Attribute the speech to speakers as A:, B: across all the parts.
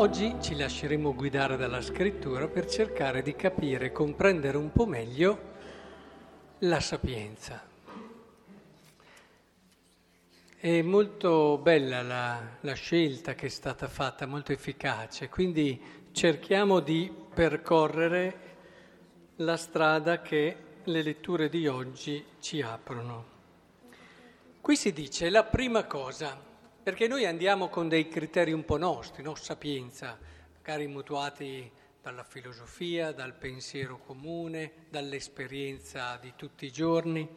A: Oggi ci lasceremo guidare dalla scrittura per cercare di capire e comprendere un po' meglio la sapienza. È molto bella la, la, scelta che è stata fatta, molto efficace, quindi cerchiamo di percorrere la strada che le letture di oggi ci aprono. Qui si dice la prima cosa, perché noi andiamo con dei criteri un po' nostri, no? sapienza, magari mutuati dalla filosofia, dal pensiero comune, dall'esperienza di tutti i giorni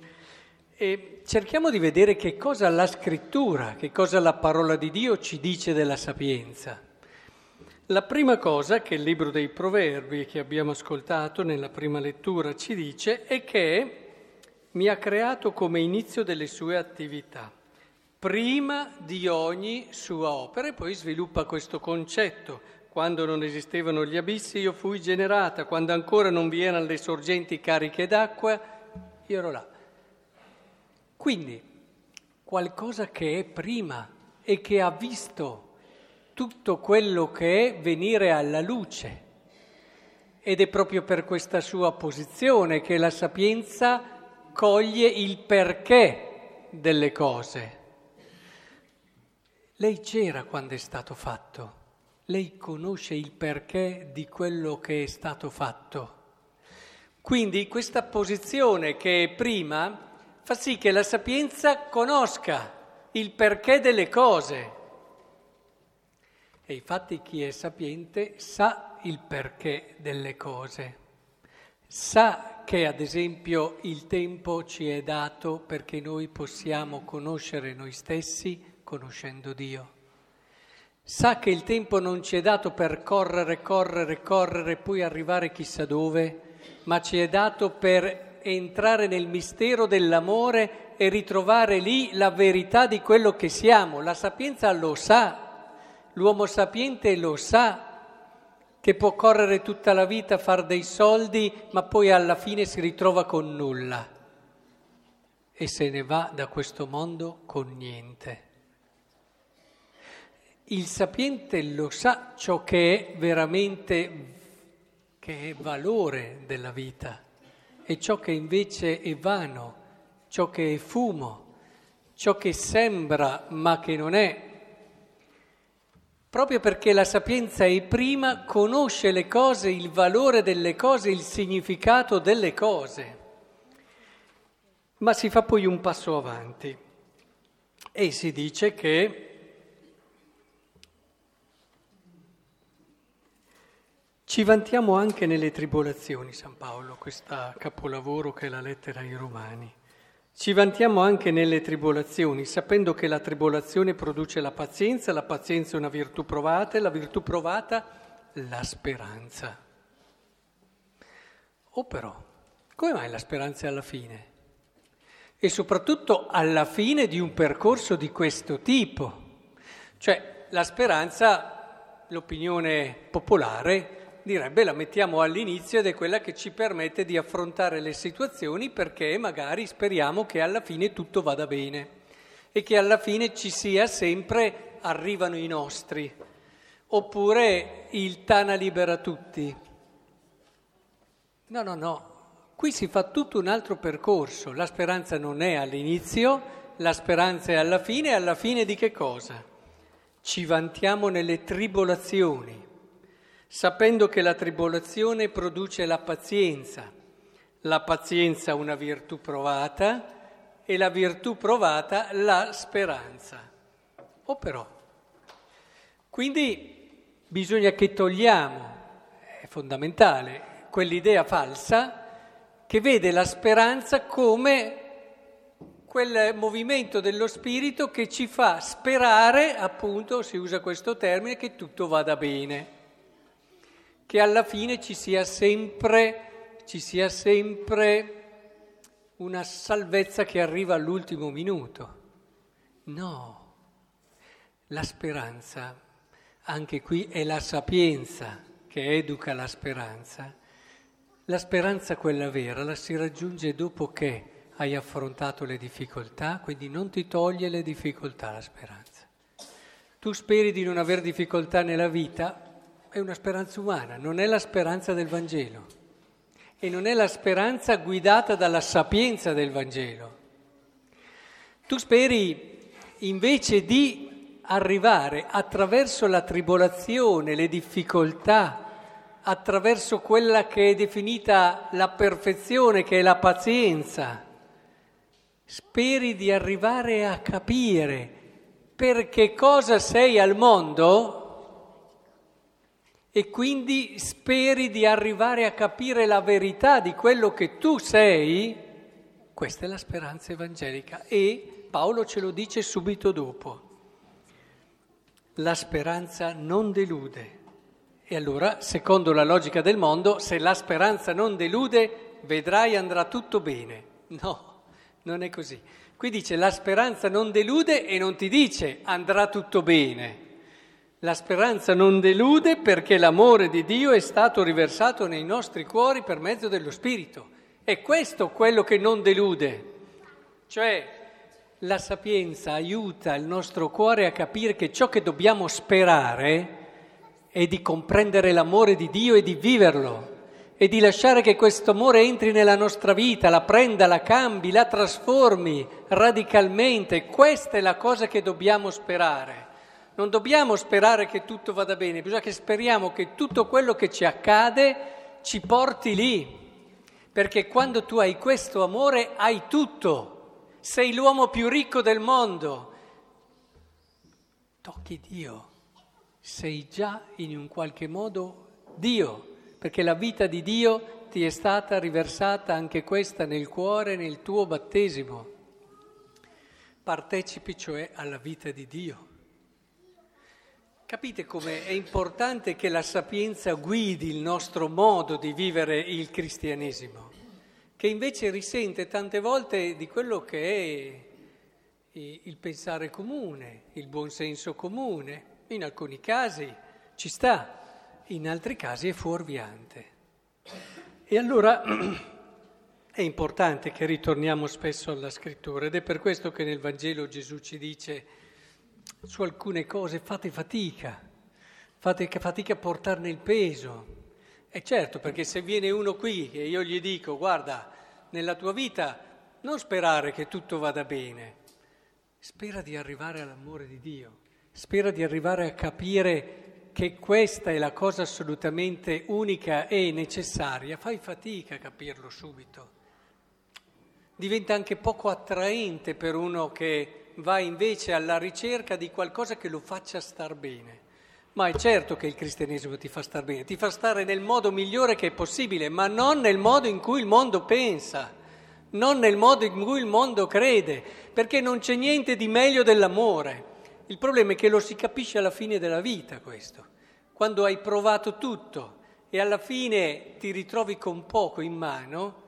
A: e cerchiamo di vedere che cosa la scrittura, che cosa la parola di Dio ci dice della sapienza. La prima cosa che il libro dei proverbi che abbiamo ascoltato nella prima lettura ci dice è che mi ha creato come inizio delle sue attività prima di ogni sua opera e poi sviluppa questo concetto. Quando non esistevano gli abissi io fui generata, quando ancora non vi erano le sorgenti cariche d'acqua, io ero là. Quindi qualcosa che è prima e che ha visto tutto quello che è venire alla luce. Ed è proprio per questa sua posizione che la sapienza coglie il perché delle cose. Lei c'era quando è stato fatto, lei conosce il perché di quello che è stato fatto. Quindi questa posizione che è prima fa sì che la sapienza conosca il perché delle cose. E infatti chi è sapiente sa il perché delle cose, sa che ad esempio il tempo ci è dato perché noi possiamo conoscere noi stessi conoscendo Dio. Sa che il tempo non ci è dato per correre, correre, correre, poi arrivare chissà dove, ma ci è dato per entrare nel mistero dell'amore e ritrovare lì la verità di quello che siamo. La sapienza lo sa, l'uomo sapiente lo sa che può correre tutta la vita, far dei soldi, ma poi alla fine si ritrova con nulla e se ne va da questo mondo con niente. Il sapiente lo sa ciò che è veramente, che è valore della vita e ciò che invece è vano, ciò che è fumo, ciò che sembra ma che non è. Proprio perché la sapienza è prima, conosce le cose, il valore delle cose, il significato delle cose. Ma si fa poi un passo avanti e si dice che Ci vantiamo anche nelle tribolazioni, San Paolo, questo capolavoro che è la lettera ai Romani. Ci vantiamo anche nelle tribolazioni, sapendo che la tribolazione produce la pazienza, la pazienza è una virtù provata e la virtù provata la speranza. O oh però, come mai la speranza è alla fine? E soprattutto alla fine di un percorso di questo tipo. Cioè, la speranza, l'opinione popolare, direbbe la mettiamo all'inizio ed è quella che ci permette di affrontare le situazioni perché magari speriamo che alla fine tutto vada bene e che alla fine ci sia sempre arrivano i nostri, oppure il Tana libera tutti. No, no, no, qui si fa tutto un altro percorso, la speranza non è all'inizio, la speranza è alla fine. E alla fine di che cosa? Ci vantiamo nelle tribolazioni sapendo che la tribolazione produce la pazienza, la pazienza una virtù provata e la virtù provata la speranza. O però. Quindi bisogna che togliamo, è fondamentale, quell'idea falsa che vede la speranza come quel movimento dello spirito che ci fa sperare, appunto, si usa questo termine, che tutto vada bene che alla fine ci sia sempre, ci sia sempre una salvezza che arriva all'ultimo minuto. No, la speranza, anche qui è la sapienza che educa la speranza. La speranza, quella vera, la si raggiunge dopo che hai affrontato le difficoltà, quindi non ti toglie le difficoltà la speranza. Tu speri di non avere difficoltà nella vita, è una speranza umana, non è la speranza del Vangelo e non è la speranza guidata dalla sapienza del Vangelo. Tu speri invece di arrivare attraverso la tribolazione, le difficoltà, attraverso quella che è definita la perfezione, che è la pazienza. Speri di arrivare a capire perché cosa sei al mondo e quindi speri di arrivare a capire la verità di quello che tu sei, questa è la speranza evangelica e Paolo ce lo dice subito dopo. La speranza non delude. E allora, secondo la logica del mondo, se la speranza non delude, vedrai andrà tutto bene. No, non è così. Qui dice la speranza non delude e non ti dice andrà tutto bene. La speranza non delude perché l'amore di Dio è stato riversato nei nostri cuori per mezzo dello Spirito. È questo quello che non delude. Cioè la sapienza aiuta il nostro cuore a capire che ciò che dobbiamo sperare è di comprendere l'amore di Dio e di viverlo e di lasciare che questo amore entri nella nostra vita, la prenda, la cambi, la trasformi radicalmente. Questa è la cosa che dobbiamo sperare. Non dobbiamo sperare che tutto vada bene, bisogna che speriamo che tutto quello che ci accade ci porti lì. Perché quando tu hai questo amore hai tutto. Sei l'uomo più ricco del mondo. Tocchi Dio. Sei già in un qualche modo Dio, perché la vita di Dio ti è stata riversata anche questa nel cuore, nel tuo battesimo. Partecipi cioè alla vita di Dio. Capite come è importante che la sapienza guidi il nostro modo di vivere il cristianesimo, che invece risente tante volte di quello che è il pensare comune, il buonsenso comune. In alcuni casi ci sta, in altri casi è fuorviante. E allora è importante che ritorniamo spesso alla scrittura ed è per questo che nel Vangelo Gesù ci dice su alcune cose fate fatica, fate fatica a portarne il peso. E certo, perché se viene uno qui e io gli dico, guarda, nella tua vita non sperare che tutto vada bene, spera di arrivare all'amore di Dio, spera di arrivare a capire che questa è la cosa assolutamente unica e necessaria, fai fatica a capirlo subito. Diventa anche poco attraente per uno che va invece alla ricerca di qualcosa che lo faccia star bene. Ma è certo che il cristianesimo ti fa star bene, ti fa stare nel modo migliore che è possibile, ma non nel modo in cui il mondo pensa, non nel modo in cui il mondo crede, perché non c'è niente di meglio dell'amore. Il problema è che lo si capisce alla fine della vita questo, quando hai provato tutto e alla fine ti ritrovi con poco in mano,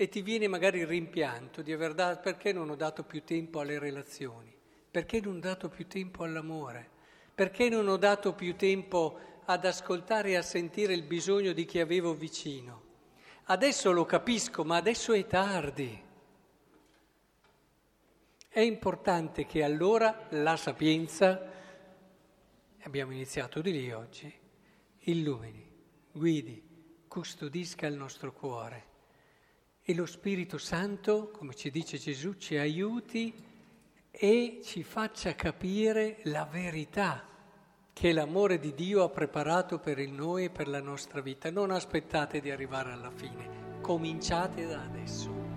A: e ti viene magari il rimpianto di aver dato, perché non ho dato più tempo alle relazioni, perché non ho dato più tempo all'amore, perché non ho dato più tempo ad ascoltare e a sentire il bisogno di chi avevo vicino. Adesso lo capisco, ma adesso è tardi. È importante che allora la sapienza, abbiamo iniziato di lì oggi, illumini, guidi, custodisca il nostro cuore e lo Spirito Santo, come ci dice Gesù, ci aiuti e ci faccia capire la verità che l'amore di Dio ha preparato per noi e per la nostra vita. Non aspettate di arrivare alla fine, cominciate da adesso.